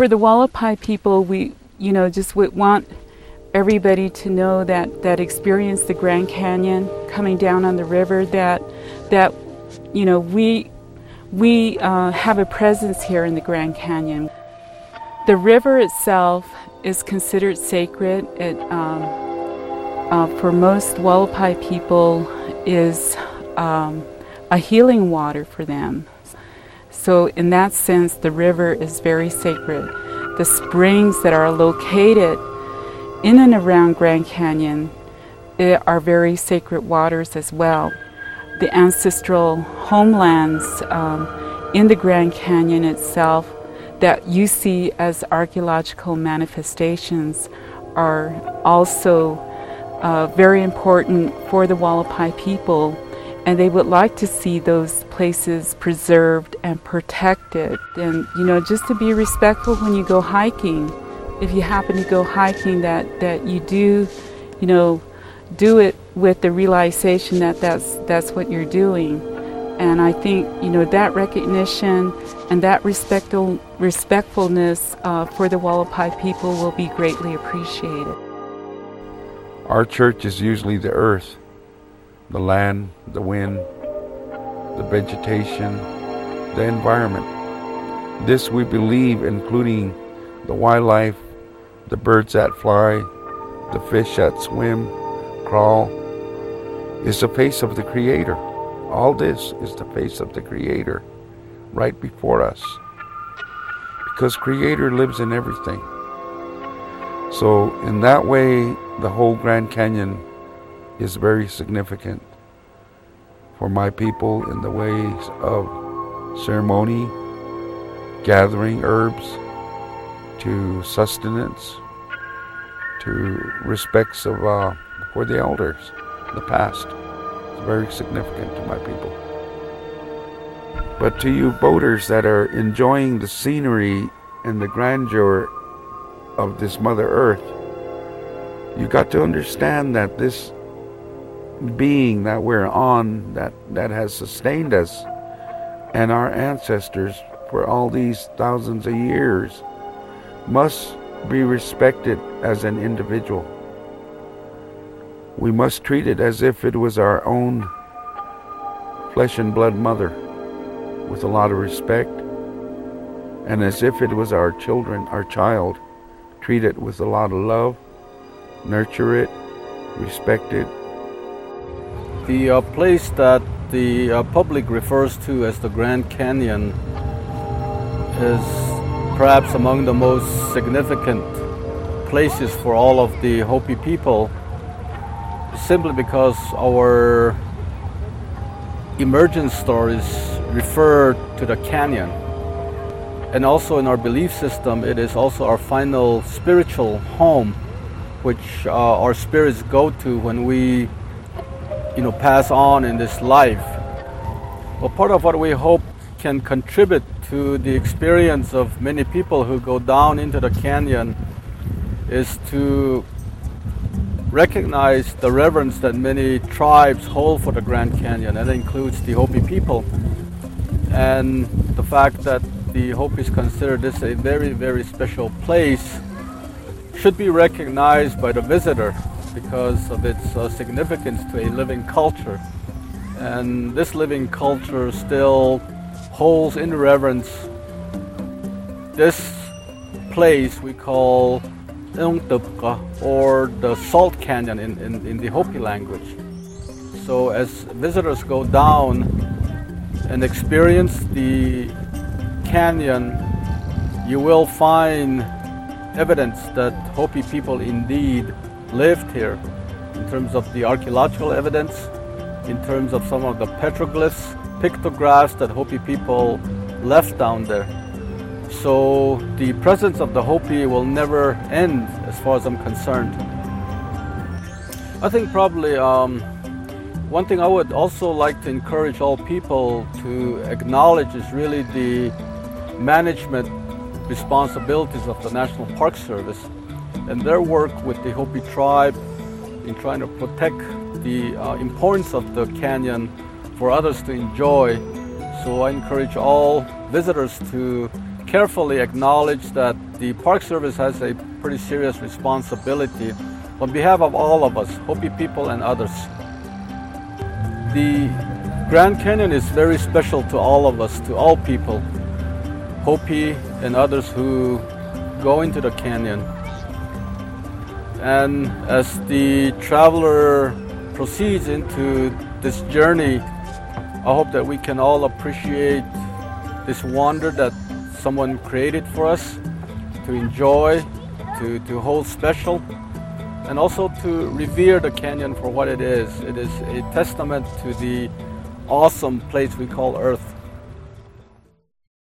for the Hualapai people, we, you know, just would want everybody to know that that experienced the Grand Canyon coming down on the river that that you know we we uh, have a presence here in the Grand Canyon. The river itself is considered sacred. It um, uh, for most Hualapai people is um, a healing water for them. So in that sense, the river is very sacred. The springs that are located in and around Grand Canyon eh, are very sacred waters as well. The ancestral homelands um, in the Grand Canyon itself that you see as archaeological manifestations are also uh, very important for the Hualapai people, and they would like to see those places preserved and protected. And, you know, just to be respectful when you go hiking if you happen to go hiking that, that you do, you know, do it with the realization that that's, that's what you're doing. And I think, you know, that recognition and that respectful, respectfulness uh, for the Hualapai people will be greatly appreciated. Our church is usually the earth, the land, the wind, the vegetation, the environment. This we believe, including the wildlife, the birds that fly, the fish that swim, crawl, is the face of the Creator. All this is the face of the Creator right before us. Because Creator lives in everything. So, in that way, the whole Grand Canyon is very significant for my people in the ways of ceremony, gathering herbs, to sustenance, to respects of uh, for the elders, the past. It's very significant to my people. But to you boaters that are enjoying the scenery and the grandeur of this Mother Earth, you got to understand that this being that we're on, that, that has sustained us and our ancestors for all these thousands of years, must be respected as an individual. We must treat it as if it was our own flesh and blood mother with a lot of respect and as if it was our children, our child, treat it with a lot of love, nurture it, respect it. The uh, place that the uh, public refers to as the Grand Canyon is perhaps among the most significant places for all of the Hopi people simply because our emergence stories refer to the canyon. And also in our belief system, it is also our final spiritual home, which uh, our spirits go to when we, you know, pass on in this life. Well, part of what we hope can contribute to the experience of many people who go down into the canyon is to recognize the reverence that many tribes hold for the Grand Canyon, and that includes the Hopi people. And the fact that the Hopis consider this a very, very special place should be recognized by the visitor because of its uh, significance to a living culture. And this living culture still holds in reverence this place we call or the Salt Canyon in, in, in the Hopi language. So as visitors go down and experience the canyon, you will find evidence that Hopi people indeed lived here in terms of the archaeological evidence, in terms of some of the petroglyphs pictographs that Hopi people left down there. So the presence of the Hopi will never end as far as I'm concerned. I think probably um, one thing I would also like to encourage all people to acknowledge is really the management responsibilities of the National Park Service and their work with the Hopi tribe in trying to protect the uh, importance of the canyon for others to enjoy. So I encourage all visitors to carefully acknowledge that the Park Service has a pretty serious responsibility on behalf of all of us, Hopi people and others. The Grand Canyon is very special to all of us, to all people, Hopi and others who go into the canyon. And as the traveler proceeds into this journey, I hope that we can all appreciate this wonder that someone created for us to enjoy, to, to hold special, and also to revere the canyon for what it is. It is a testament to the awesome place we call Earth.